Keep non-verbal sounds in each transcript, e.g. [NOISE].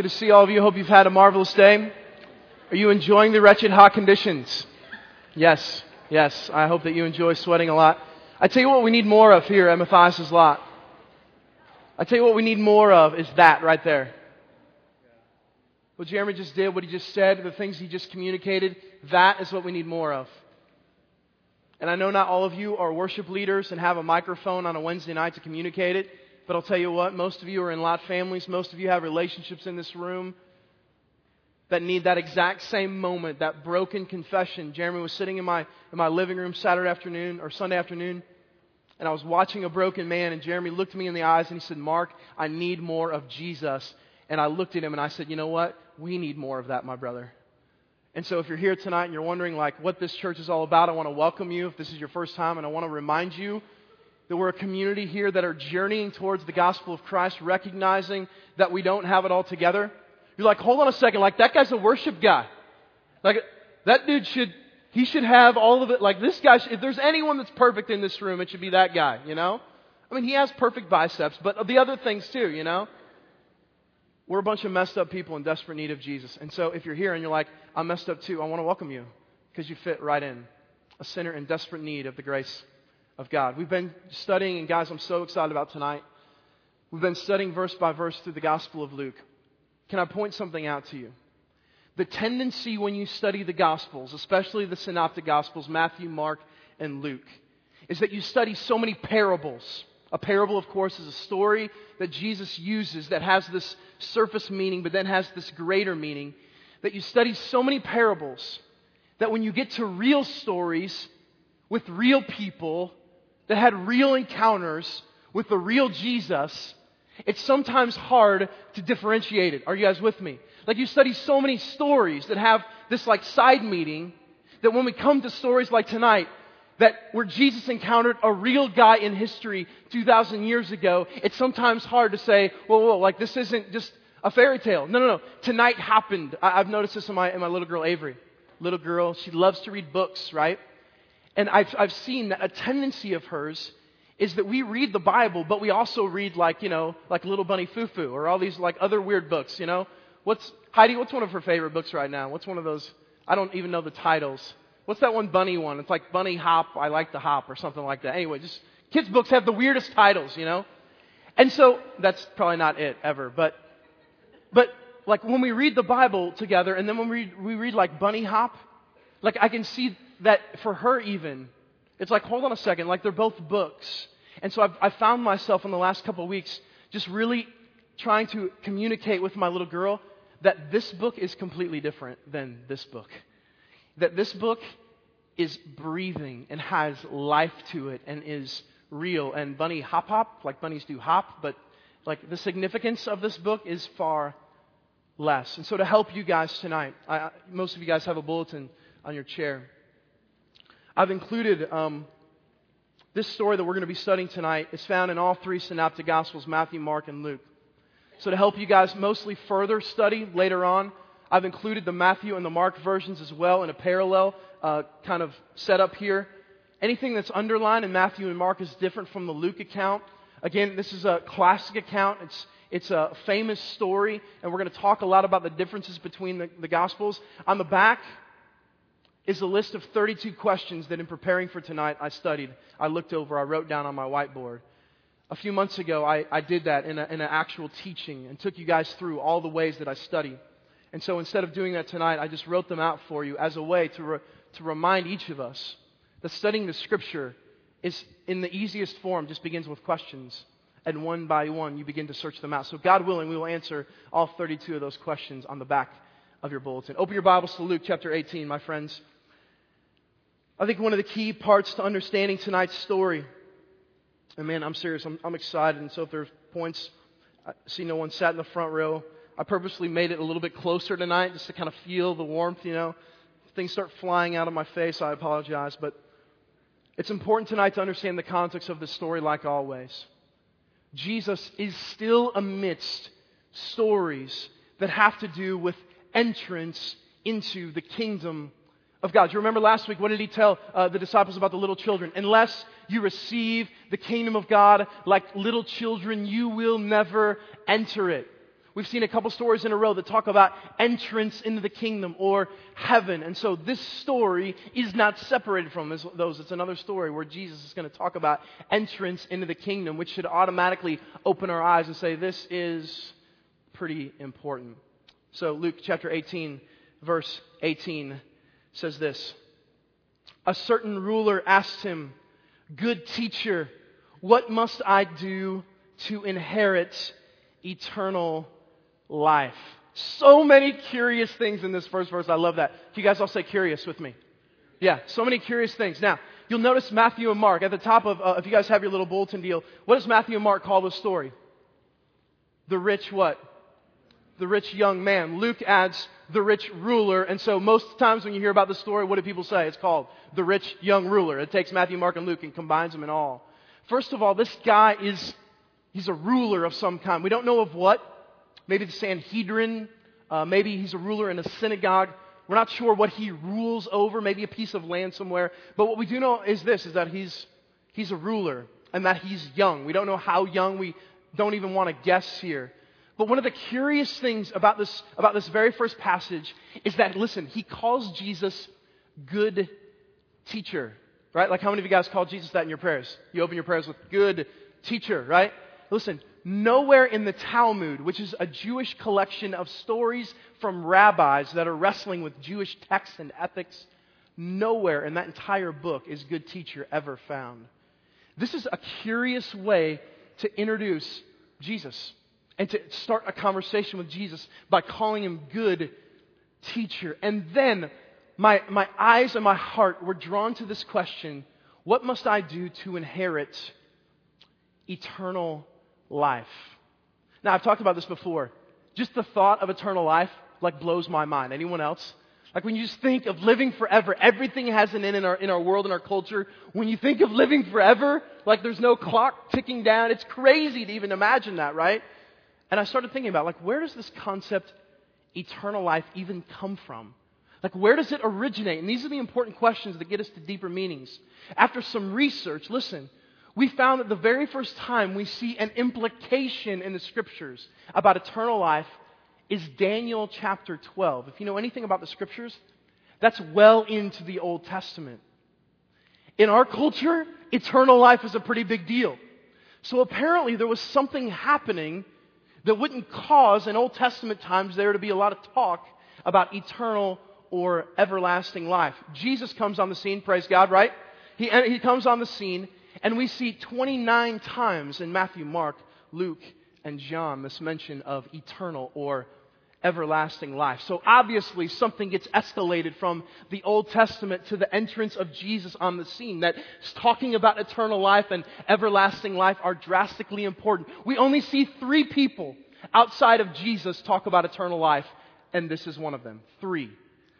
Good to see all of you. Hope you've had a marvelous day. Are you enjoying the wretched hot conditions? Yes, yes. I hope that you enjoy sweating a lot. I tell you what we need more of here at Matthias's lot. I tell you what we need more of is that right there. What Jeremy just did, what he just said, the things he just communicated, that is what we need more of. And I know not all of you are worship leaders and have a microphone on a Wednesday night to communicate it. But I'll tell you what, most of you are in lot families. Most of you have relationships in this room that need that exact same moment, that broken confession. Jeremy was sitting in my, in my living room Saturday afternoon or Sunday afternoon, and I was watching a broken man, and Jeremy looked me in the eyes and he said, Mark, I need more of Jesus. And I looked at him and I said, You know what? We need more of that, my brother. And so if you're here tonight and you're wondering like what this church is all about, I want to welcome you if this is your first time and I want to remind you that we're a community here that are journeying towards the gospel of Christ, recognizing that we don't have it all together. You're like, hold on a second, like that guy's a worship guy. Like that dude should, he should have all of it. Like this guy, if there's anyone that's perfect in this room, it should be that guy, you know? I mean, he has perfect biceps, but the other things too, you know? We're a bunch of messed up people in desperate need of Jesus. And so if you're here and you're like, I'm messed up too, I want to welcome you because you fit right in. A sinner in desperate need of the grace of God. We've been studying, and guys, I'm so excited about tonight. We've been studying verse by verse through the Gospel of Luke. Can I point something out to you? The tendency when you study the Gospels, especially the Synoptic Gospels, Matthew, Mark, and Luke, is that you study so many parables. A parable, of course, is a story that Jesus uses that has this surface meaning, but then has this greater meaning. That you study so many parables that when you get to real stories with real people, that had real encounters with the real Jesus, it's sometimes hard to differentiate it. Are you guys with me? Like you study so many stories that have this like side meeting that when we come to stories like tonight, that where Jesus encountered a real guy in history 2,000 years ago, it's sometimes hard to say, whoa, whoa, like this isn't just a fairy tale. No, no, no. Tonight happened. I, have noticed this in my, in my little girl, Avery. Little girl, she loves to read books, right? And I've, I've seen that a tendency of hers is that we read the Bible, but we also read like, you know, like Little Bunny Foo Foo or all these like other weird books, you know? What's, Heidi, what's one of her favorite books right now? What's one of those? I don't even know the titles. What's that one bunny one? It's like Bunny Hop, I Like the Hop or something like that. Anyway, just kids' books have the weirdest titles, you know? And so, that's probably not it ever, but, but like when we read the Bible together and then when we we read like Bunny Hop, like I can see that for her even, it's like, hold on a second, like they're both books. And so I've, I've found myself in the last couple of weeks just really trying to communicate with my little girl that this book is completely different than this book. That this book is breathing and has life to it and is real. And bunny hop hop, like bunnies do hop, but like the significance of this book is far less. And so to help you guys tonight, I, most of you guys have a bulletin on your chair. I've included um, this story that we're going to be studying tonight is found in all three synoptic gospels Matthew, Mark, and Luke. So, to help you guys mostly further study later on, I've included the Matthew and the Mark versions as well in a parallel uh, kind of setup here. Anything that's underlined in Matthew and Mark is different from the Luke account. Again, this is a classic account. It's, it's a famous story, and we're going to talk a lot about the differences between the, the Gospels. On the back, is a list of 32 questions that in preparing for tonight I studied, I looked over, I wrote down on my whiteboard. A few months ago, I, I did that in, a, in an actual teaching and took you guys through all the ways that I study. And so instead of doing that tonight, I just wrote them out for you as a way to, re, to remind each of us that studying the Scripture is, in the easiest form, just begins with questions. And one by one, you begin to search them out. So, God willing, we will answer all 32 of those questions on the back of your bulletin. Open your Bibles to Luke chapter 18, my friends. I think one of the key parts to understanding tonight's story, and man, I'm serious, I'm, I'm excited. And so if there's points, I see no one sat in the front row. I purposely made it a little bit closer tonight just to kind of feel the warmth, you know. If things start flying out of my face, I apologize. But it's important tonight to understand the context of this story, like always. Jesus is still amidst stories that have to do with entrance into the kingdom of God. You remember last week? What did he tell uh, the disciples about the little children? Unless you receive the kingdom of God like little children, you will never enter it. We've seen a couple stories in a row that talk about entrance into the kingdom or heaven. And so this story is not separated from those. It's another story where Jesus is going to talk about entrance into the kingdom, which should automatically open our eyes and say, this is pretty important. So Luke chapter 18, verse 18 says this A certain ruler asked him, Good teacher, what must I do to inherit eternal life. So many curious things in this first verse. I love that. Can you guys all say curious with me? Yeah, so many curious things. Now, you'll notice Matthew and Mark at the top of, uh, if you guys have your little bulletin deal, what does Matthew and Mark call the story? The rich what? The rich young man. Luke adds the rich ruler. And so most times when you hear about the story, what do people say? It's called the rich young ruler. It takes Matthew, Mark, and Luke and combines them in all. First of all, this guy is, he's a ruler of some kind. We don't know of what maybe the Sanhedrin, uh, maybe he's a ruler in a synagogue. We're not sure what he rules over, maybe a piece of land somewhere. But what we do know is this, is that he's, he's a ruler and that he's young. We don't know how young. We don't even want to guess here. But one of the curious things about this, about this very first passage is that, listen, he calls Jesus good teacher, right? Like how many of you guys call Jesus that in your prayers? You open your prayers with good teacher, right? Listen, nowhere in the Talmud, which is a Jewish collection of stories from rabbis that are wrestling with Jewish texts and ethics, nowhere in that entire book is good teacher ever found. This is a curious way to introduce Jesus and to start a conversation with Jesus by calling him good teacher. And then my, my eyes and my heart were drawn to this question what must I do to inherit eternal life. Now, I've talked about this before. Just the thought of eternal life, like, blows my mind. Anyone else? Like, when you just think of living forever, everything has an end in our, in our world and our culture. When you think of living forever, like, there's no clock ticking down. It's crazy to even imagine that, right? And I started thinking about, like, where does this concept, eternal life, even come from? Like, where does it originate? And these are the important questions that get us to deeper meanings. After some research, listen, we found that the very first time we see an implication in the scriptures about eternal life is Daniel chapter 12. If you know anything about the scriptures, that's well into the Old Testament. In our culture, eternal life is a pretty big deal. So apparently there was something happening that wouldn't cause in Old Testament times there to be a lot of talk about eternal or everlasting life. Jesus comes on the scene, praise God, right? He, he comes on the scene and we see 29 times in Matthew, Mark, Luke, and John this mention of eternal or everlasting life. So obviously something gets escalated from the Old Testament to the entrance of Jesus on the scene. That talking about eternal life and everlasting life are drastically important. We only see three people outside of Jesus talk about eternal life, and this is one of them. Three.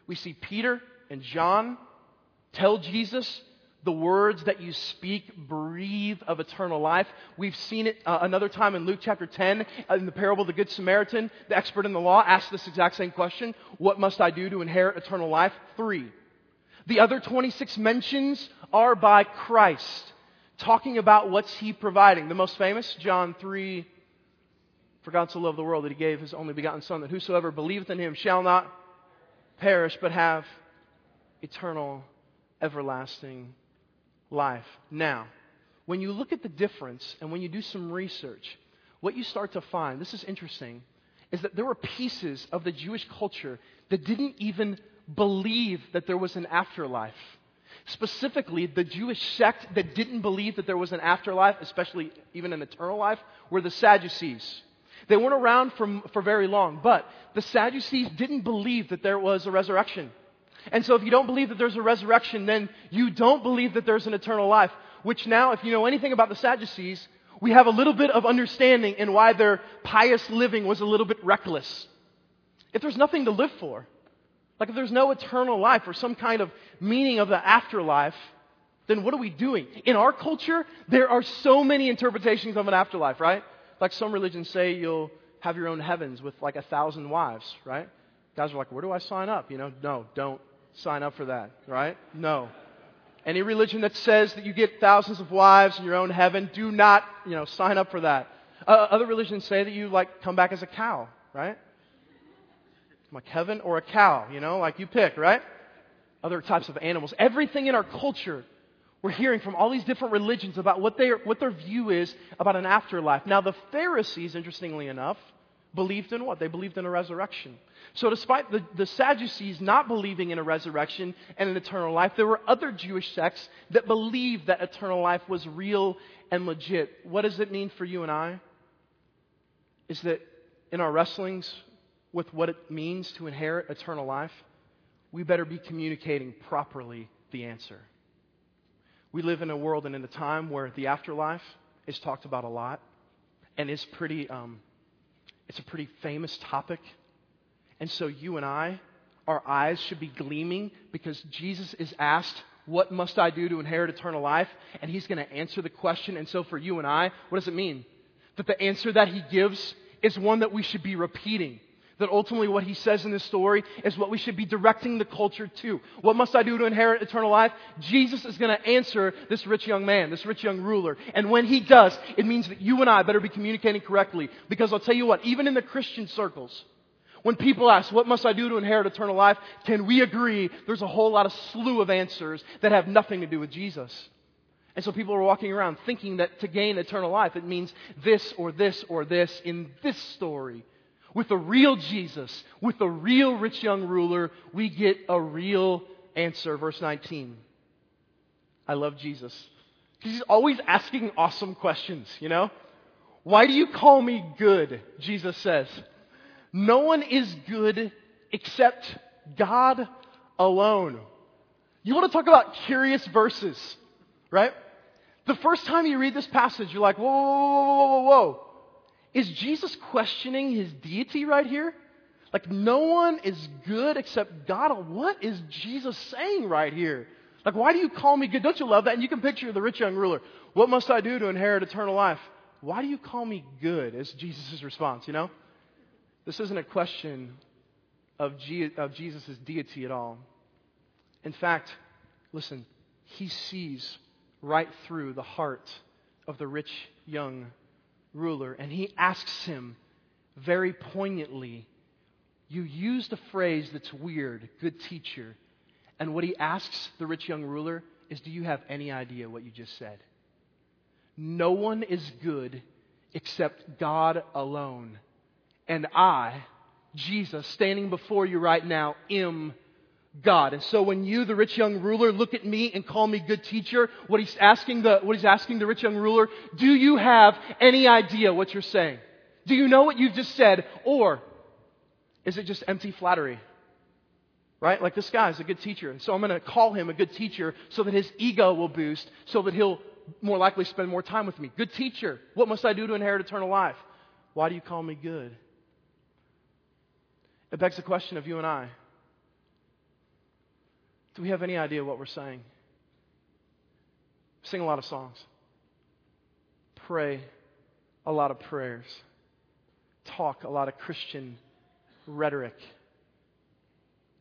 We see Peter and John tell Jesus the words that you speak breathe of eternal life. We've seen it uh, another time in Luke chapter 10 uh, in the parable of the Good Samaritan. The expert in the law asked this exact same question What must I do to inherit eternal life? Three. The other 26 mentions are by Christ, talking about what's he providing. The most famous, John 3 For God so loved the world that he gave his only begotten Son, that whosoever believeth in him shall not perish, but have eternal, everlasting life. Now, when you look at the difference and when you do some research, what you start to find, this is interesting, is that there were pieces of the Jewish culture that didn't even believe that there was an afterlife. Specifically, the Jewish sect that didn't believe that there was an afterlife, especially even an eternal life, were the Sadducees. They weren't around for, for very long, but the Sadducees didn't believe that there was a resurrection. And so if you don't believe that there's a resurrection, then you don't believe that there's an eternal life. Which now, if you know anything about the Sadducees, we have a little bit of understanding in why their pious living was a little bit reckless. If there's nothing to live for, like if there's no eternal life or some kind of meaning of the afterlife, then what are we doing? In our culture, there are so many interpretations of an afterlife, right? Like some religions say you'll have your own heavens with like a thousand wives, right? Guys are like, where do I sign up? You know, no, don't sign up for that, right? No. Any religion that says that you get thousands of wives in your own heaven, do not, you know, sign up for that. Uh, other religions say that you like come back as a cow, right? Like heaven or a cow, you know, like you pick, right? Other types of animals. Everything in our culture, we're hearing from all these different religions about what, they what their view is about an afterlife. Now, the Pharisees, interestingly enough, believed in what? They believed in a resurrection. So, despite the, the Sadducees not believing in a resurrection and an eternal life, there were other Jewish sects that believed that eternal life was real and legit. What does it mean for you and I? Is that in our wrestlings with what it means to inherit eternal life, we better be communicating properly the answer. We live in a world and in a time where the afterlife is talked about a lot and is pretty, um, it's a pretty famous topic. And so you and I, our eyes should be gleaming because Jesus is asked, What must I do to inherit eternal life? And he's going to answer the question. And so for you and I, what does it mean? That the answer that he gives is one that we should be repeating that ultimately what he says in this story is what we should be directing the culture to. What must I do to inherit eternal life? Jesus is going to answer this rich young man, this rich young ruler. And when he does, it means that you and I better be communicating correctly. Because I'll tell you what, even in the Christian circles, when people ask, what must I do to inherit eternal life? Can we agree there's a whole lot of slew of answers that have nothing to do with Jesus? And so people are walking around thinking that to gain eternal life, it means this or this or this in this story. With the real Jesus, with the real rich young ruler, we get a real answer. Verse 19. I love Jesus. Because he's always asking awesome questions, you know? Why do you call me good? Jesus says. No one is good except God alone. You want to talk about curious verses, right? The first time you read this passage, you're like, whoa, whoa, whoa, whoa, whoa, whoa. Is Jesus questioning his deity right here? Like, no one is good except God. What is Jesus saying right here? Like, why do you call me good? Don't you love that? And you can picture the rich young ruler. What must I do to inherit eternal life? Why do you call me good? Is Jesus' response, you know? This isn't a question of, G- of Jesus' deity at all. In fact, listen, he sees right through the heart of the rich young ruler, and he asks him very poignantly, You used a phrase that's weird, good teacher. And what he asks the rich young ruler is, Do you have any idea what you just said? No one is good except God alone. And I, Jesus, standing before you right now, am God. And so when you, the rich young ruler, look at me and call me good teacher, what he's asking the, what he's asking the rich young ruler, do you have any idea what you're saying? Do you know what you've just said? Or is it just empty flattery? Right? Like this guy is a good teacher. And so I'm going to call him a good teacher so that his ego will boost, so that he'll more likely spend more time with me. Good teacher. What must I do to inherit eternal life? Why do you call me good? It begs the question of you and I. Do we have any idea what we're saying? Sing a lot of songs, pray a lot of prayers, talk a lot of Christian rhetoric.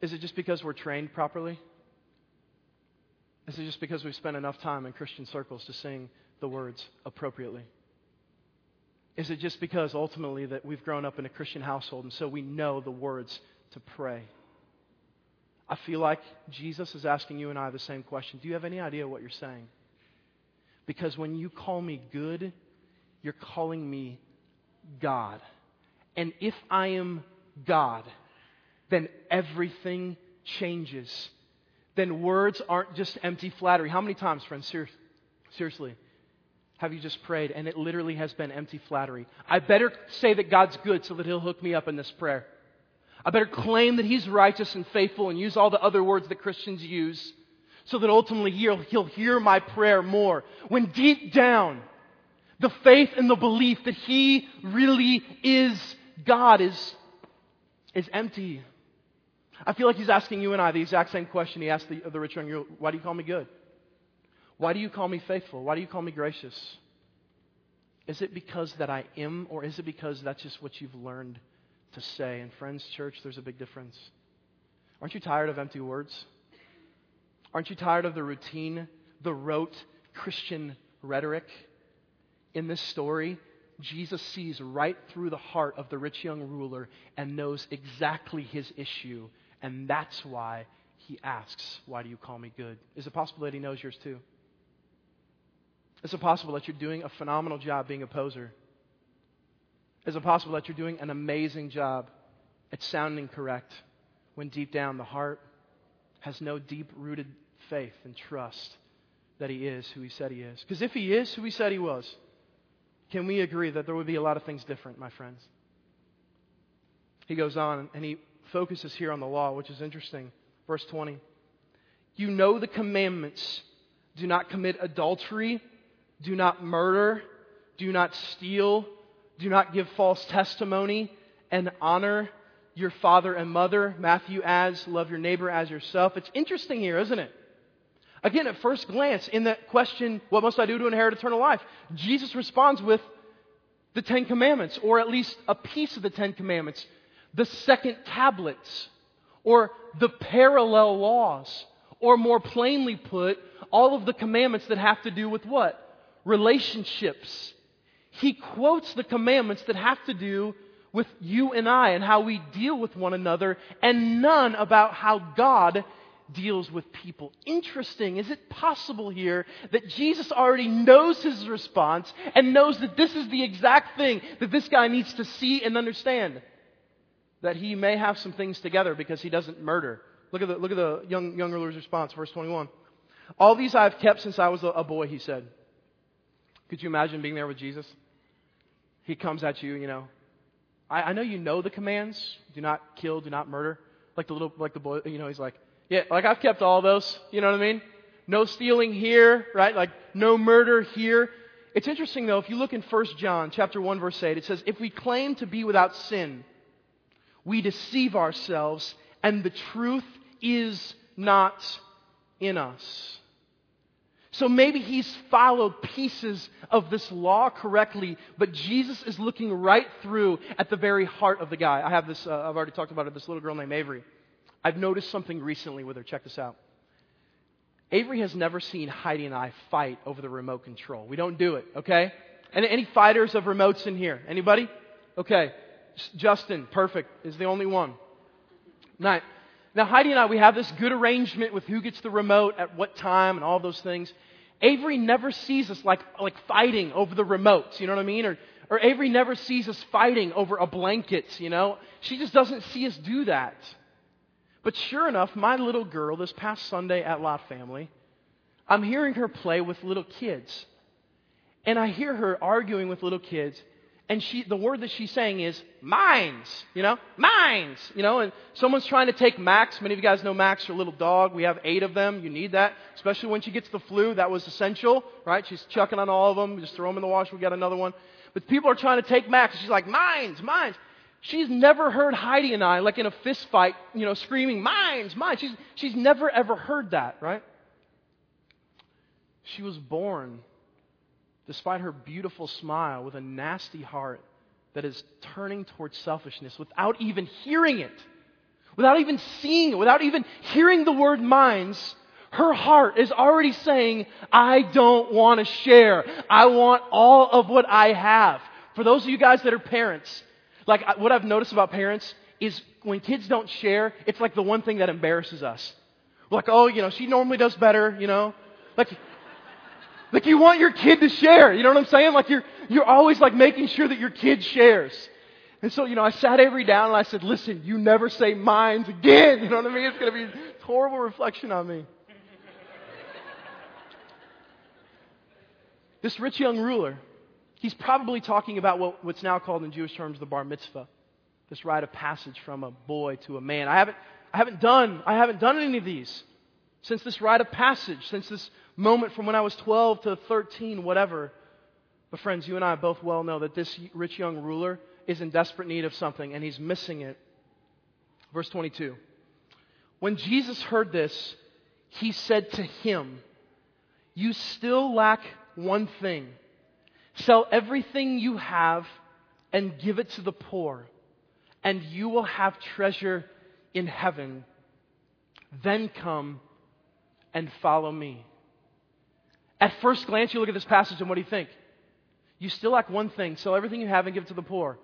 Is it just because we're trained properly? Is it just because we've spent enough time in Christian circles to sing the words appropriately? Is it just because ultimately that we've grown up in a Christian household and so we know the words to pray? I feel like Jesus is asking you and I the same question. Do you have any idea what you're saying? Because when you call me good, you're calling me God. And if I am God, then everything changes. Then words aren't just empty flattery. How many times, friends, ser- seriously, have you just prayed and it literally has been empty flattery? I better say that God's good so that He'll hook me up in this prayer. I better claim that he's righteous and faithful and use all the other words that Christians use so that ultimately he'll, he'll hear my prayer more. When deep down, the faith and the belief that he really is God is, is empty. I feel like he's asking you and I the exact same question he asked the, the rich young girl Why do you call me good? Why do you call me faithful? Why do you call me gracious? Is it because that I am, or is it because that's just what you've learned to say. And, friends, church, there's a big difference. Aren't you tired of empty words? Aren't you tired of the routine, the rote Christian rhetoric? In this story, Jesus sees right through the heart of the rich young ruler and knows exactly his issue. And that's why he asks, Why do you call me good? Is it possible that he knows yours too? Is it possible that you're doing a phenomenal job being a poser? Is it possible that you're doing an amazing job at sounding correct when deep down the heart has no deep rooted faith and trust that he is who he said he is? Because if he is who he said he was, can we agree that there would be a lot of things different, my friends? He goes on and he focuses here on the law, which is interesting. Verse 20. You know the commandments do not commit adultery, do not murder, do not steal, do not give false testimony, and honor your father and mother. Matthew adds, love your neighbor as yourself. It's interesting here, isn't it? Again, at first glance, in that question, what must I do to inherit eternal life? Jesus responds with the Ten Commandments, or at least a piece of the Ten Commandments, the second tablets, or the parallel laws, or more plainly put, all of the commandments that have to do with what? Relationships. He quotes the commandments that have to do with you and I and how we deal with one another, and none about how God deals with people. Interesting. Is it possible here that Jesus already knows his response and knows that this is the exact thing that this guy needs to see and understand? That he may have some things together because he doesn't murder. Look at the, look at the young, young ruler's response, verse 21. All these I've kept since I was a, a boy, he said. Could you imagine being there with Jesus? He comes at you, you know. I, I know you know the commands. Do not kill, do not murder. Like the little, like the boy, you know, he's like, yeah, like I've kept all those. You know what I mean? No stealing here, right? Like no murder here. It's interesting though, if you look in 1 John chapter 1 verse 8, it says, if we claim to be without sin, we deceive ourselves and the truth is not in us. So maybe he's followed pieces of this law correctly, but Jesus is looking right through at the very heart of the guy. I have this, uh, I've already talked about it, this little girl named Avery. I've noticed something recently with her. Check this out. Avery has never seen Heidi and I fight over the remote control. We don't do it, okay? And any fighters of remotes in here? Anybody? Okay. Justin, perfect, is the only one. Now, now, Heidi and I, we have this good arrangement with who gets the remote at what time and all those things. Avery never sees us like, like fighting over the remotes, you know what I mean? Or, or Avery never sees us fighting over a blanket, you know? She just doesn't see us do that. But sure enough, my little girl, this past Sunday at Lot Family, I'm hearing her play with little kids. And I hear her arguing with little kids. And she, the word that she's saying is mines, you know, mines, you know, and someone's trying to take Max. Many of you guys know Max, her little dog. We have eight of them. You need that, especially when she gets the flu. That was essential, right? She's chucking on all of them. Just throw them in the wash. We got another one. But people are trying to take Max. She's like, mines, mines. She's never heard Heidi and I, like in a fist fight, you know, screaming, mines, mines. She's, she's never ever heard that, right? She was born, despite her beautiful smile, with a nasty heart that is turning towards selfishness without even hearing it, without even seeing it, without even hearing the word minds. Her heart is already saying, I don't want to share. I want all of what I have. For those of you guys that are parents, like, what I've noticed about parents is when kids don't share, it's like the one thing that embarrasses us. We're like, oh, you know, she normally does better, you know? Like, like you want your kid to share, you know what I'm saying? Like you're, you're always like making sure that your kid shares. And so, you know, I sat Avery down and I said, listen, you never say mines again. [LAUGHS] You know what I mean? It's going to be a horrible reflection on me. this rich young ruler, He's probably talking about what, what's now called in Jewish terms the bar mitzvah, this rite of passage from a boy to a man. I haven't, I haven't done, I haven't done any of these since this rite of passage, since this moment from when I was 12 to 13, whatever. But friends, you and I both well know that this rich young ruler is in desperate need of something, and he's missing it. Verse 22. When Jesus heard this, he said to him, You still lack one thing. Sell everything you have and give it to the poor, and you will have treasure in heaven. Then come and follow me. At first glance, you look at this passage and what do you think? You still lack one thing. Sell everything you have and give it to the poor.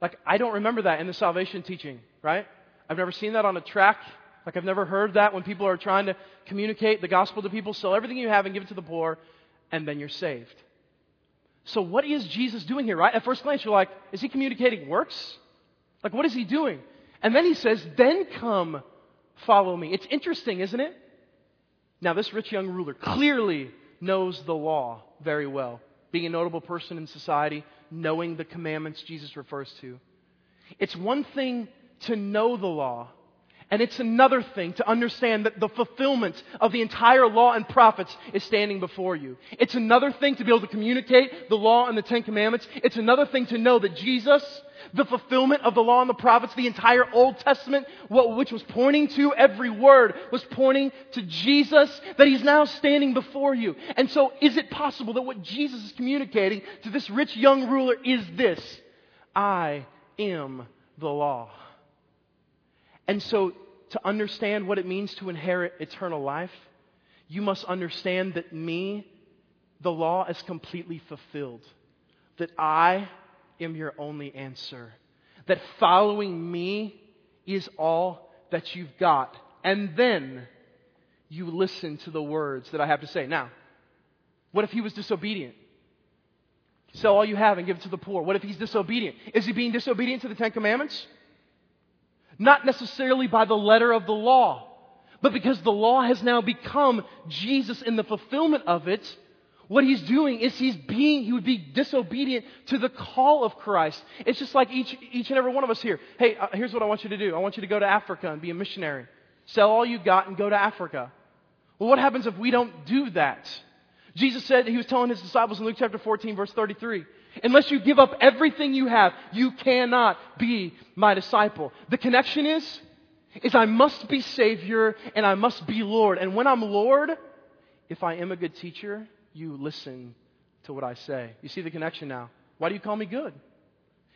Like, I don't remember that in the salvation teaching, right? I've never seen that on a track. Like, I've never heard that when people are trying to communicate the gospel to people. Sell everything you have and give it to the poor, and then you're saved. So, what is Jesus doing here, right? At first glance, you're like, is he communicating works? Like, what is he doing? And then he says, then come follow me. It's interesting, isn't it? Now, this rich young ruler clearly knows the law very well, being a notable person in society, knowing the commandments Jesus refers to. It's one thing to know the law, and it's another thing to understand that the fulfillment of the entire law and prophets is standing before you. It's another thing to be able to communicate the law and the Ten Commandments. It's another thing to know that Jesus, the fulfillment of the law and the prophets, the entire Old Testament, which was pointing to every word, was pointing to Jesus, that He's now standing before you. And so, is it possible that what Jesus is communicating to this rich young ruler is this? I am the law. And so, to understand what it means to inherit eternal life, you must understand that me, the law, is completely fulfilled. That I am your only answer. That following me is all that you've got. And then you listen to the words that I have to say. Now, what if he was disobedient? Sell all you have and give it to the poor. What if he's disobedient? Is he being disobedient to the Ten Commandments? Not necessarily by the letter of the law, but because the law has now become Jesus in the fulfillment of it, what he's doing is he's being, he would be disobedient to the call of Christ. It's just like each, each and every one of us here. Hey, uh, here's what I want you to do. I want you to go to Africa and be a missionary. Sell all you got and go to Africa. Well, what happens if we don't do that? Jesus said, he was telling his disciples in Luke chapter 14, verse 33. Unless you give up everything you have, you cannot be my disciple. The connection is, is I must be Savior and I must be Lord. And when I'm Lord, if I am a good teacher, you listen to what I say. You see the connection now. Why do you call me good?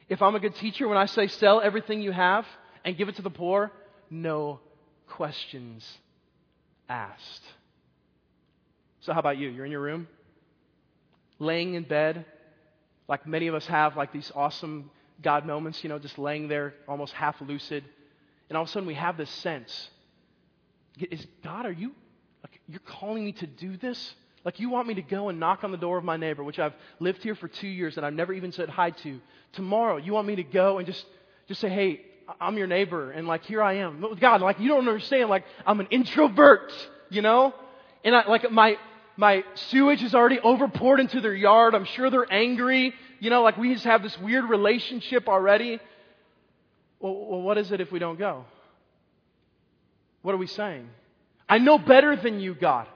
If I'm a good teacher, when I say sell everything you have and give it to the poor, no questions asked. So, how about you? You're in your room, laying in bed, like many of us have, like these awesome God moments, you know, just laying there almost half lucid. And all of a sudden we have this sense is God, are you, like, you're calling me to do this? Like, you want me to go and knock on the door of my neighbor, which I've lived here for two years and I've never even said hi to. Tomorrow, you want me to go and just, just say, hey, I'm your neighbor, and like, here I am. God, like, you don't understand, like, I'm an introvert, you know? And I, like, my, my sewage is already overpoured into their yard. I'm sure they're angry. You know, like we just have this weird relationship already. Well, well, what is it if we don't go? What are we saying? I know better than you, God.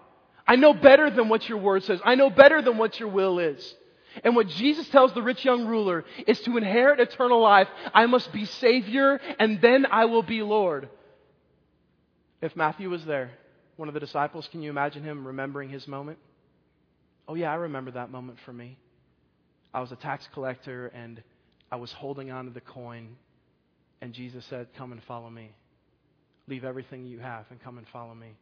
I know better than what your word says. I know better than what your will is. And what Jesus tells the rich young ruler is to inherit eternal life, I must be Savior and then I will be Lord. If Matthew was there, one of the disciples, can you imagine him remembering his moment? Oh, yeah, I remember that moment for me. I was a tax collector and I was holding on to the coin, and Jesus said, Come and follow me. Leave everything you have and come and follow me.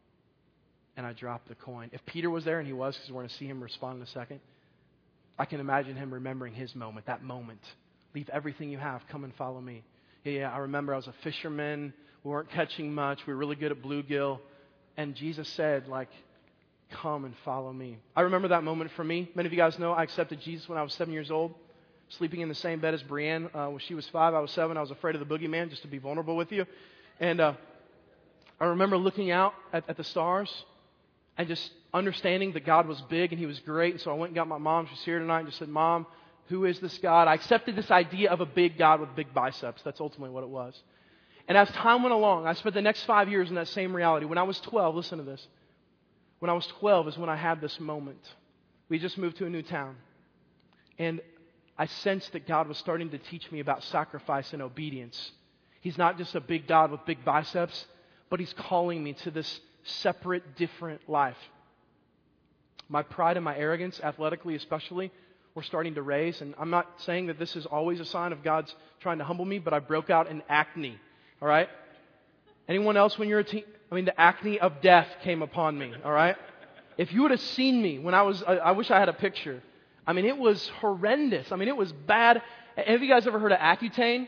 And I dropped the coin. If Peter was there, and he was, because we're going to see him respond in a second, I can imagine him remembering his moment, that moment. Leave everything you have, come and follow me. Yeah, yeah, I remember I was a fisherman. We weren't catching much. We were really good at bluegill. And Jesus said, like, come and follow me. I remember that moment for me. Many of you guys know I accepted Jesus when I was seven years old, sleeping in the same bed as Brienne. Uh, when she was five, I was seven. I was afraid of the boogeyman, just to be vulnerable with you. And uh, I remember looking out at, at the stars and just understanding that God was big and He was great. And so I went and got my mom. She's here tonight and just said, Mom, who is this God? I accepted this idea of a big God with big biceps. That's ultimately what it was. And as time went along, I spent the next five years in that same reality. When I was 12, listen to this. When I was 12 is when I had this moment. We just moved to a new town. And I sensed that God was starting to teach me about sacrifice and obedience. He's not just a big God with big biceps, but He's calling me to this separate, different life. My pride and my arrogance, athletically especially, were starting to raise. And I'm not saying that this is always a sign of God's trying to humble me, but I broke out in acne all right? Anyone else when you're a teen? I mean, the acne of death came upon me, all right? If you would have seen me when I was, I, I wish I had a picture. I mean, it was horrendous. I mean, it was bad. Have you guys ever heard of Accutane?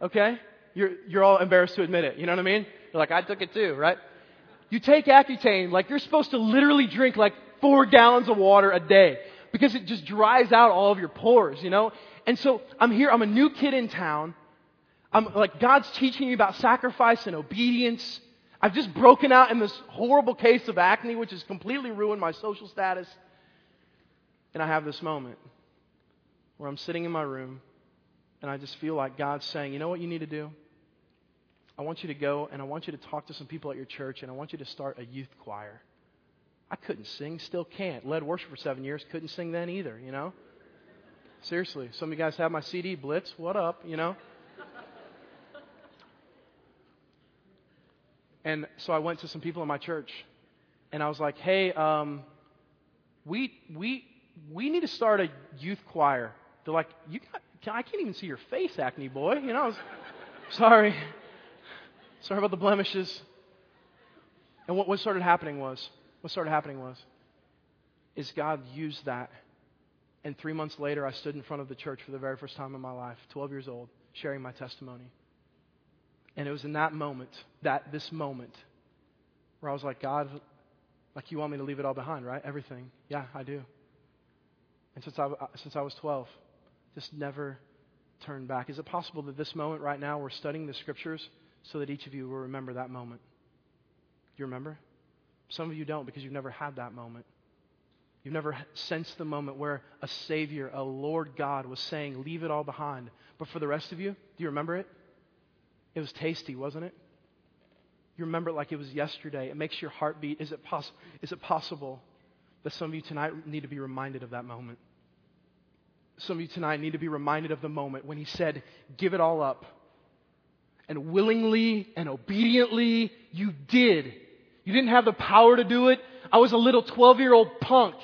Okay? You're, you're all embarrassed to admit it. You know what I mean? You're like, I took it too, right? You take Accutane, like you're supposed to literally drink like four gallons of water a day because it just dries out all of your pores, you know? And so I'm here, I'm a new kid in town. I'm like, God's teaching me about sacrifice and obedience. I've just broken out in this horrible case of acne, which has completely ruined my social status. And I have this moment where I'm sitting in my room and I just feel like God's saying, you know what you need to do? I want you to go and I want you to talk to some people at your church and I want you to start a youth choir. I couldn't sing, still can't. Led worship for seven years, couldn't sing then either, you know? Seriously. Some of you guys have my CD, Blitz. What up, you know? And so I went to some people in my church and I was like, hey, um, we, we, we need to start a youth choir. They're like, you got, I can't even see your face, acne boy. You know, was, [LAUGHS] sorry. Sorry about the blemishes. And what, what started happening was, what started happening was, is God used that. And three months later, I stood in front of the church for the very first time in my life, 12 years old, sharing my testimony. And it was in that moment, that this moment, where I was like, God, like you want me to leave it all behind, right? Everything. Yeah, I do. And since I, uh, since I was 12, just never turn back. Is it possible that this moment right now we're studying the scriptures so that each of you will remember that moment? Do you remember? Some of you don't because you've never had that moment. You've never sensed the moment where a Savior, a Lord God, was saying, Leave it all behind. But for the rest of you, do you remember it? It was tasty, wasn't it? You remember it like it was yesterday. It makes your heart beat. Is it, poss- is it possible that some of you tonight need to be reminded of that moment? Some of you tonight need to be reminded of the moment when He said, Give it all up. And willingly and obediently, you did. You didn't have the power to do it. I was a little 12 year old punk.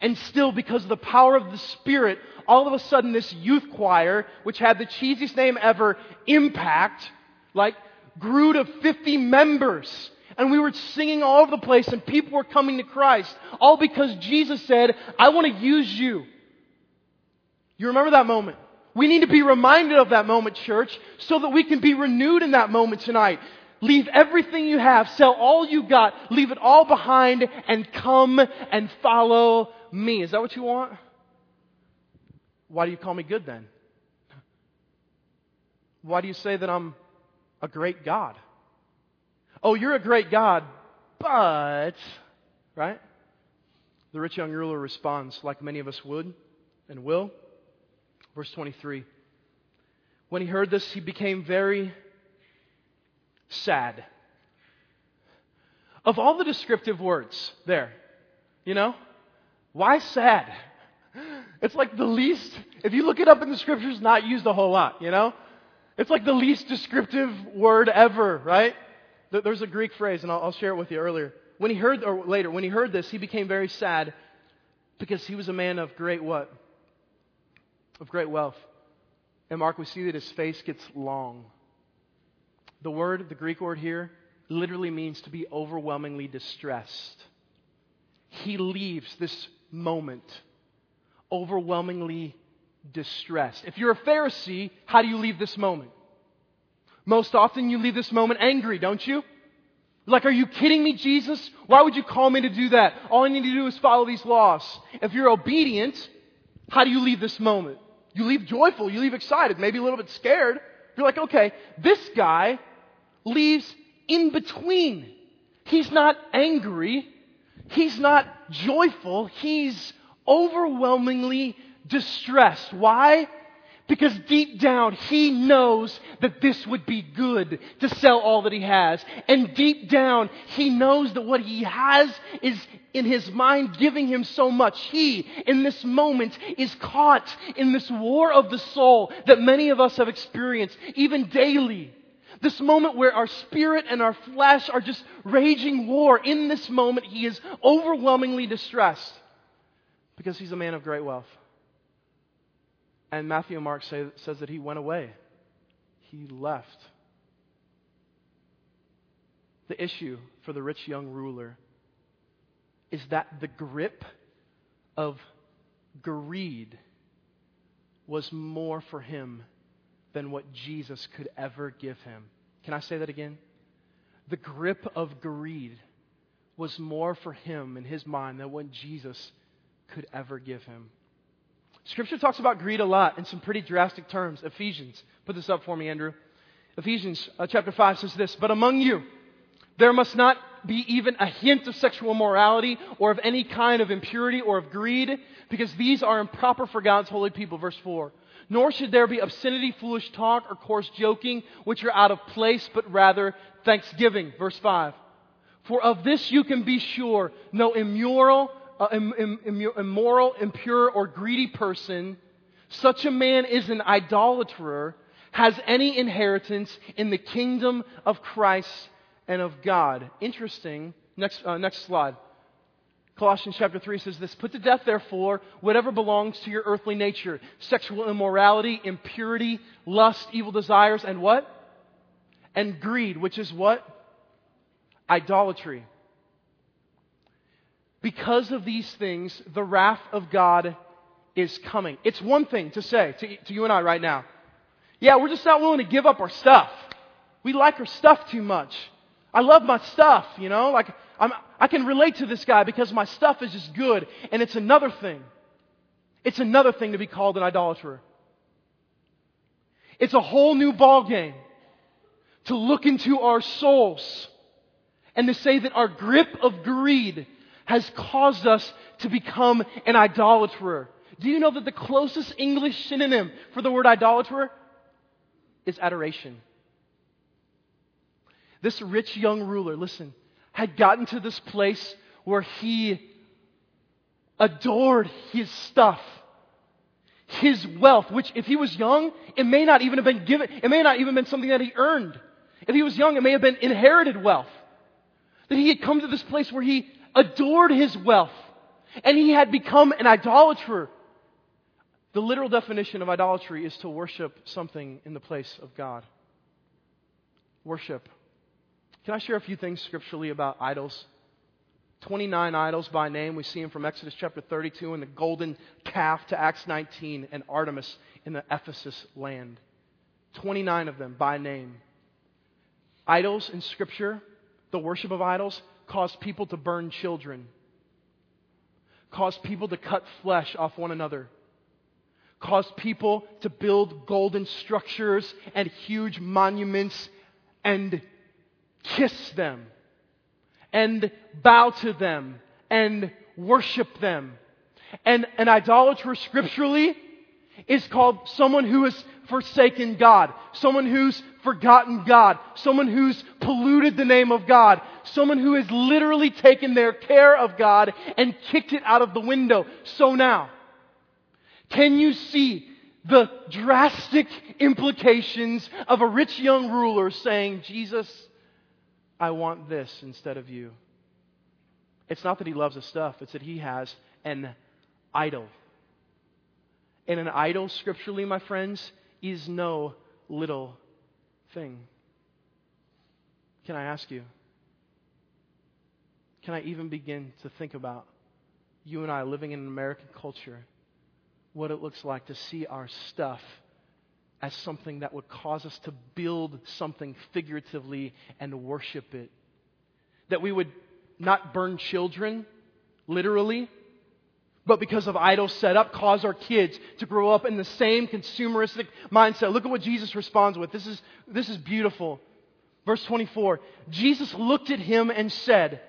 And still, because of the power of the Spirit, all of a sudden this youth choir, which had the cheesiest name ever, Impact, like, grew to 50 members. And we were singing all over the place and people were coming to Christ. All because Jesus said, I want to use you. You remember that moment? We need to be reminded of that moment, church, so that we can be renewed in that moment tonight. Leave everything you have, sell all you got, leave it all behind, and come and follow me. Is that what you want? Why do you call me good then? Why do you say that I'm a great God? Oh, you're a great God, but, right? The rich young ruler responds like many of us would and will. Verse 23. When he heard this, he became very sad. Of all the descriptive words there, you know, why sad? It's like the least, if you look it up in the scriptures, not used a whole lot, you know? It's like the least descriptive word ever, right? There's a Greek phrase, and I'll share it with you earlier. When he heard, or later, when he heard this, he became very sad because he was a man of great what? Of great wealth. And Mark, we see that his face gets long. The word, the Greek word here, literally means to be overwhelmingly distressed. He leaves this moment overwhelmingly distressed. If you're a Pharisee, how do you leave this moment? Most often you leave this moment angry, don't you? Like, are you kidding me, Jesus? Why would you call me to do that? All I need to do is follow these laws. If you're obedient, how do you leave this moment? You leave joyful, you leave excited, maybe a little bit scared. You're like, okay, this guy leaves in between. He's not angry. He's not joyful. He's overwhelmingly distressed. Why? Because deep down, he knows that this would be good to sell all that he has. And deep down, he knows that what he has is in his mind giving him so much. He, in this moment, is caught in this war of the soul that many of us have experienced, even daily. This moment where our spirit and our flesh are just raging war. In this moment, he is overwhelmingly distressed because he's a man of great wealth. And Matthew and Mark say, says that he went away. He left. The issue for the rich young ruler is that the grip of greed was more for him than what Jesus could ever give him. Can I say that again? The grip of greed was more for him in his mind than what Jesus could ever give him. Scripture talks about greed a lot in some pretty drastic terms. Ephesians, put this up for me, Andrew. Ephesians uh, chapter 5 says this, But among you, there must not be even a hint of sexual morality or of any kind of impurity or of greed, because these are improper for God's holy people. Verse 4. Nor should there be obscenity, foolish talk, or coarse joking, which are out of place, but rather thanksgiving. Verse 5. For of this you can be sure no immoral, uh, Im- Im- immoral, impure, or greedy person, such a man is an idolater, has any inheritance in the kingdom of Christ and of God. Interesting. Next, uh, next slide. Colossians chapter 3 says this Put to death, therefore, whatever belongs to your earthly nature sexual immorality, impurity, lust, evil desires, and what? And greed, which is what? Idolatry. Because of these things, the wrath of God is coming. It's one thing to say to, to you and I right now. Yeah, we're just not willing to give up our stuff. We like our stuff too much. I love my stuff, you know? Like, I'm, I can relate to this guy because my stuff is just good. And it's another thing. It's another thing to be called an idolater. It's a whole new ballgame to look into our souls and to say that our grip of greed has caused us to become an idolater. Do you know that the closest English synonym for the word idolater is adoration? This rich young ruler, listen, had gotten to this place where he adored his stuff, his wealth, which if he was young, it may not even have been given, it may not even been something that he earned. If he was young, it may have been inherited wealth. That he had come to this place where he adored his wealth and he had become an idolater. The literal definition of idolatry is to worship something in the place of God. Worship. Can I share a few things scripturally about idols? 29 idols by name. We see them from Exodus chapter 32 and the golden calf to Acts 19 and Artemis in the Ephesus land. 29 of them by name. Idols in Scripture, the worship of idols, caused people to burn children, caused people to cut flesh off one another, caused people to build golden structures and huge monuments and kiss them and bow to them and worship them. And an idolater scripturally is called someone who has forsaken God, someone who's forgotten God, someone who's polluted the name of God, someone who has literally taken their care of God and kicked it out of the window. So now, can you see the drastic implications of a rich young ruler saying, Jesus, I want this instead of you? It's not that he loves the stuff, it's that he has an idol. And an idol, scripturally, my friends, is no little thing. Can I ask you? Can I even begin to think about you and I living in an American culture, what it looks like to see our stuff as something that would cause us to build something figuratively and worship it? That we would not burn children, literally, but because of idol setup, cause our kids to grow up in the same consumeristic mindset. Look at what Jesus responds with. This is, this is beautiful. Verse 24 Jesus looked at him and said,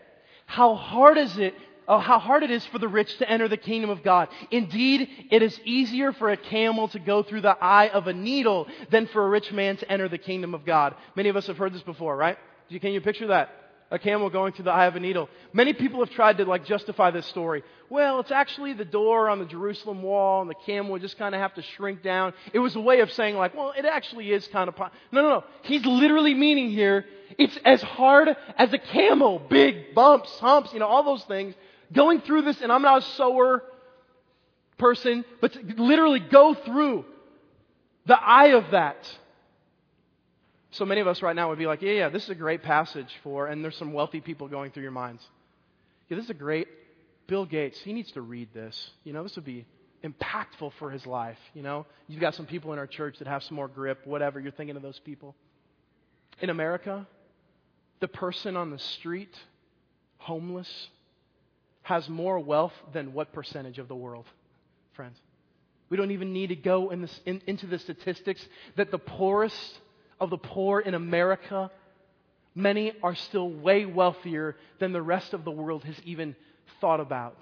How hard is it? Oh, how hard it is for the rich to enter the kingdom of God. Indeed, it is easier for a camel to go through the eye of a needle than for a rich man to enter the kingdom of God. Many of us have heard this before, right? Can you picture that? a camel going through the eye of a needle. Many people have tried to like justify this story. Well, it's actually the door on the Jerusalem wall and the camel would just kind of have to shrink down. It was a way of saying like, well, it actually is kind of, po-. no, no, no. He's literally meaning here, it's as hard as a camel. Big bumps, humps, you know, all those things. Going through this, and I'm not a sewer person, but literally go through the eye of that. So many of us right now would be like, yeah, yeah, this is a great passage for, and there's some wealthy people going through your minds. Yeah, this is a great, Bill Gates, he needs to read this. You know, this would be, impactful for his life. You know, you've got some people in our church that have some more grip, whatever. You're thinking of those people. In America, the person on the street, homeless, has more wealth than what percentage of the world, friends? We don't even need to go in this, in, into the statistics that the poorest of the poor in America, many are still way wealthier than the rest of the world has even thought about.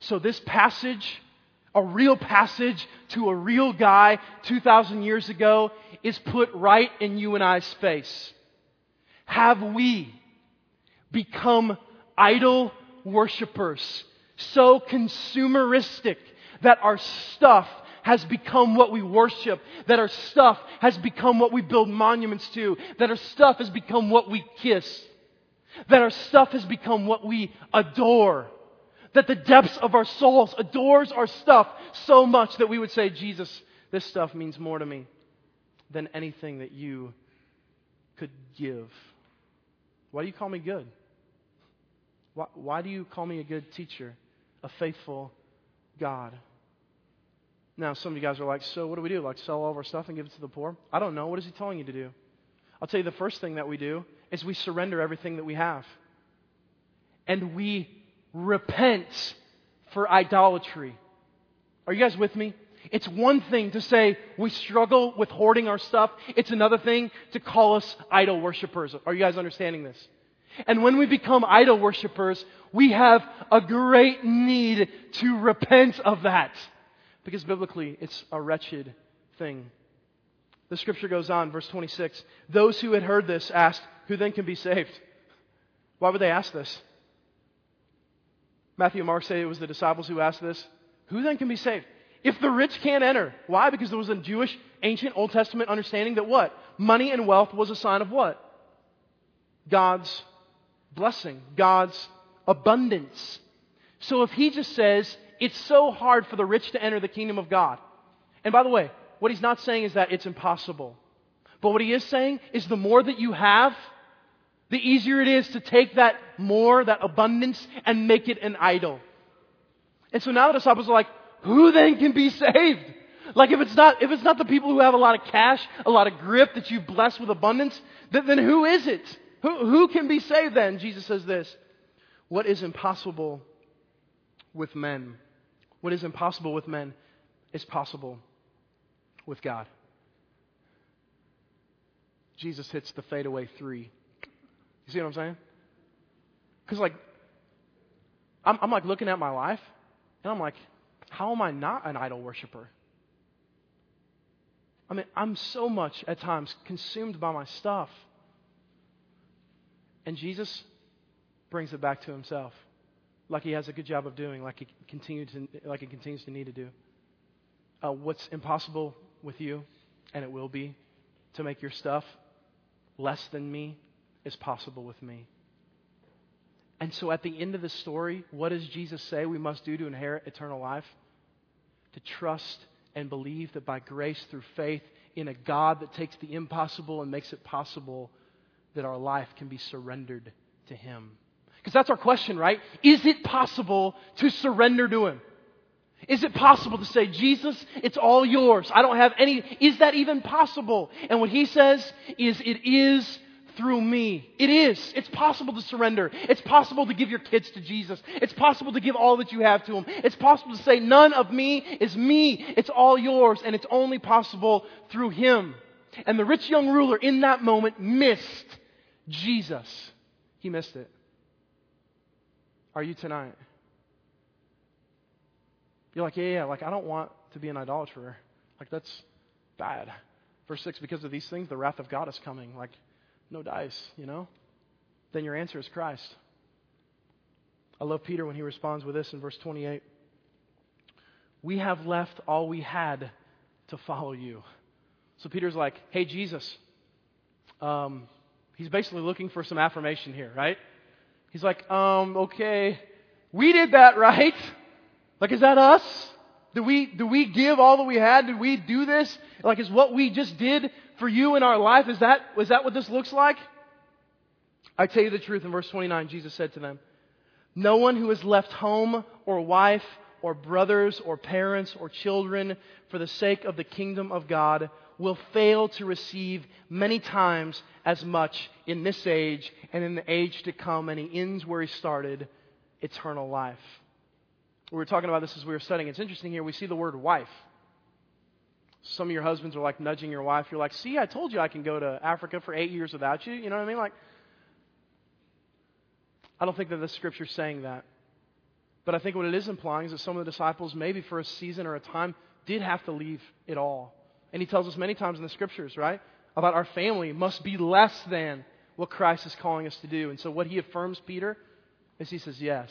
So, this passage, a real passage to a real guy 2,000 years ago, is put right in you and I's face. Have we become idol worshippers, so consumeristic that our stuff has become what we worship, that our stuff has become what we build monuments to, that our stuff has become what we kiss, that our stuff has become what we adore, that the depths of our souls adores our stuff so much that we would say, Jesus, this stuff means more to me than anything that you could give. Why do you call me good? Why, why do you call me a good teacher, a faithful God? Now, some of you guys are like, so what do we do? Like, sell all of our stuff and give it to the poor? I don't know. What is he telling you to do? I'll tell you the first thing that we do is we surrender everything that we have. And we repent for idolatry. Are you guys with me? It's one thing to say we struggle with hoarding our stuff. It's another thing to call us idol worshippers. Are you guys understanding this? And when we become idol worshippers, we have a great need to repent of that. Because biblically, it's a wretched thing. The scripture goes on, verse 26. Those who had heard this asked, Who then can be saved? Why would they ask this? Matthew and Mark say it was the disciples who asked this. Who then can be saved? If the rich can't enter. Why? Because there was a Jewish, ancient, Old Testament understanding that what? Money and wealth was a sign of what? God's blessing, God's abundance. So if he just says, it's so hard for the rich to enter the kingdom of God. And by the way, what he's not saying is that it's impossible. But what he is saying is the more that you have, the easier it is to take that more, that abundance, and make it an idol. And so now the disciples are like, who then can be saved? Like if it's not, if it's not the people who have a lot of cash, a lot of grip that you bless with abundance, then, then who is it? Who, who can be saved then? Jesus says this. What is impossible with men what is impossible with men is possible with God. Jesus hits the fadeaway three. You see what I'm saying? Because, like, I'm, I'm like looking at my life, and I'm like, how am I not an idol worshiper? I mean, I'm so much at times consumed by my stuff. And Jesus brings it back to himself like he has a good job of doing, like he, continues to, like he continues to need to do. Uh, what's impossible with you, and it will be, to make your stuff less than me, is possible with me. And so at the end of the story, what does Jesus say we must do to inherit eternal life? To trust and believe that by grace through faith in a God that takes the impossible and makes it possible, that our life can be surrendered to Him. Because that's our question, right? Is it possible to surrender to Him? Is it possible to say, Jesus, it's all yours. I don't have any. Is that even possible? And what He says is, it is through me. It is. It's possible to surrender. It's possible to give your kids to Jesus. It's possible to give all that you have to Him. It's possible to say, none of me is me. It's all yours. And it's only possible through Him. And the rich young ruler in that moment missed Jesus. He missed it are you tonight? You're like, yeah, yeah, like I don't want to be an idolater. Like that's bad. Verse 6, because of these things, the wrath of God is coming. Like, no dice, you know? Then your answer is Christ. I love Peter when he responds with this in verse 28. We have left all we had to follow you. So Peter's like, hey, Jesus. Um, he's basically looking for some affirmation here, right? He's like, um, okay, we did that, [LAUGHS] right? Like, is that us? Did we, do we give all that we had? Did we do this? Like, is what we just did for you in our life, is that, is that what this looks like? I tell you the truth, in verse 29, Jesus said to them, No one who has left home or wife or brothers or parents or children for the sake of the kingdom of God will fail to receive many times as much in this age and in the age to come. And he ends where he started eternal life. We were talking about this as we were studying. It's interesting here. We see the word wife. Some of your husbands are like nudging your wife. You're like, see, I told you I can go to Africa for eight years without you. You know what I mean? Like, I don't think that the scripture's saying that. But I think what it is implying is that some of the disciples, maybe for a season or a time, did have to leave it all. And he tells us many times in the scriptures, right, about our family must be less than what Christ is calling us to do. And so what he affirms Peter is he says, Yes,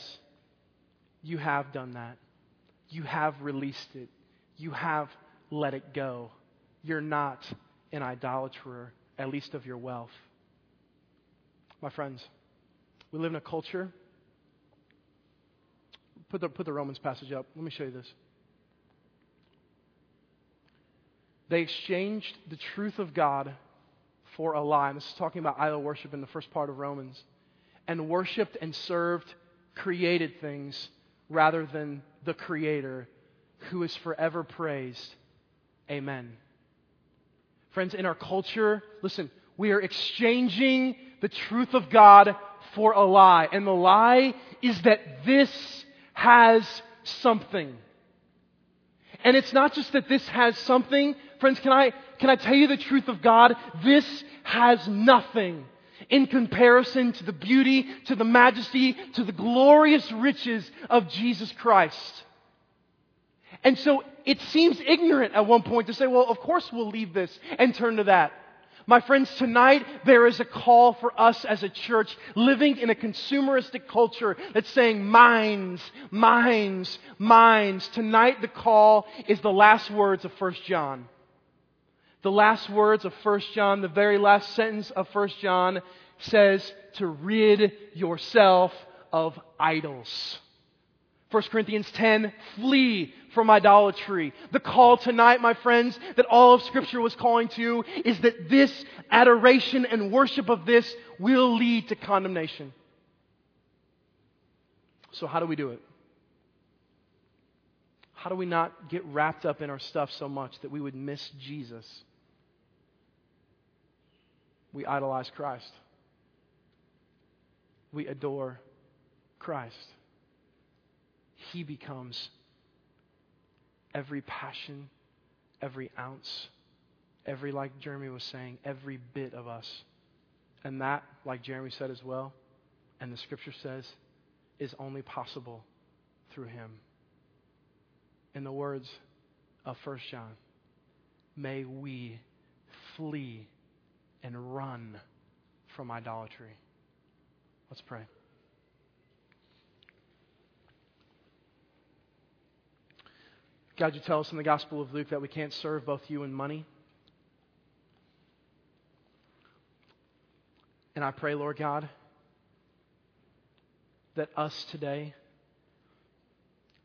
you have done that. You have released it. You have let it go. You're not an idolater, at least of your wealth. My friends, we live in a culture. Put the, put the Romans passage up. Let me show you this. They exchanged the truth of God for a lie. And this is talking about idol worship in the first part of Romans. And worshiped and served created things rather than the Creator who is forever praised. Amen. Friends, in our culture, listen, we are exchanging the truth of God for a lie. And the lie is that this has something. And it's not just that this has something. Friends, can I, can I tell you the truth of God? This has nothing in comparison to the beauty, to the majesty, to the glorious riches of Jesus Christ. And so it seems ignorant at one point to say, well, of course we'll leave this and turn to that. My friends, tonight there is a call for us as a church living in a consumeristic culture that's saying minds, minds, minds. Tonight the call is the last words of 1 John. The last words of 1 John, the very last sentence of 1 John says to rid yourself of idols. 1 Corinthians 10, flee from idolatry. The call tonight, my friends, that all of Scripture was calling to is that this adoration and worship of this will lead to condemnation. So, how do we do it? How do we not get wrapped up in our stuff so much that we would miss Jesus? We idolize Christ. We adore Christ. He becomes every passion, every ounce, every, like Jeremy was saying, every bit of us. And that, like Jeremy said as well, and the scripture says, is only possible through Him. In the words of 1 John, may we flee and run from idolatry. Let's pray. God, you tell us in the Gospel of Luke that we can't serve both you and money. And I pray, Lord God, that us today,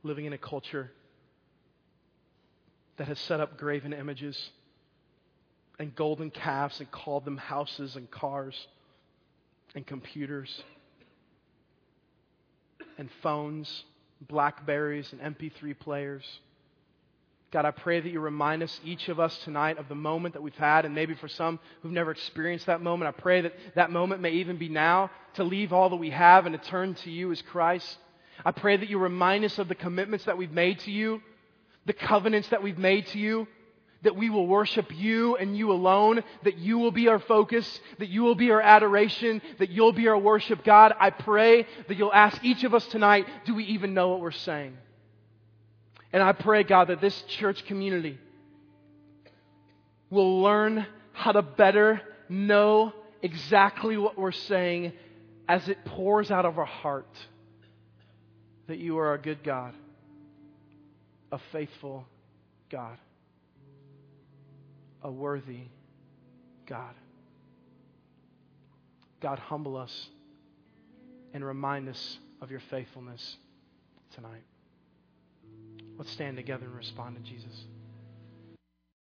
living in a culture that has set up graven images and golden calves and called them houses and cars and computers and phones, Blackberries and MP3 players God, I pray that you remind us, each of us tonight, of the moment that we've had, and maybe for some who've never experienced that moment, I pray that that moment may even be now to leave all that we have and to turn to you as Christ. I pray that you remind us of the commitments that we've made to you, the covenants that we've made to you, that we will worship you and you alone, that you will be our focus, that you will be our adoration, that you'll be our worship. God, I pray that you'll ask each of us tonight, do we even know what we're saying? And I pray, God, that this church community will learn how to better know exactly what we're saying as it pours out of our heart that you are a good God, a faithful God, a worthy God. God, humble us and remind us of your faithfulness tonight. Let's stand together and respond to Jesus.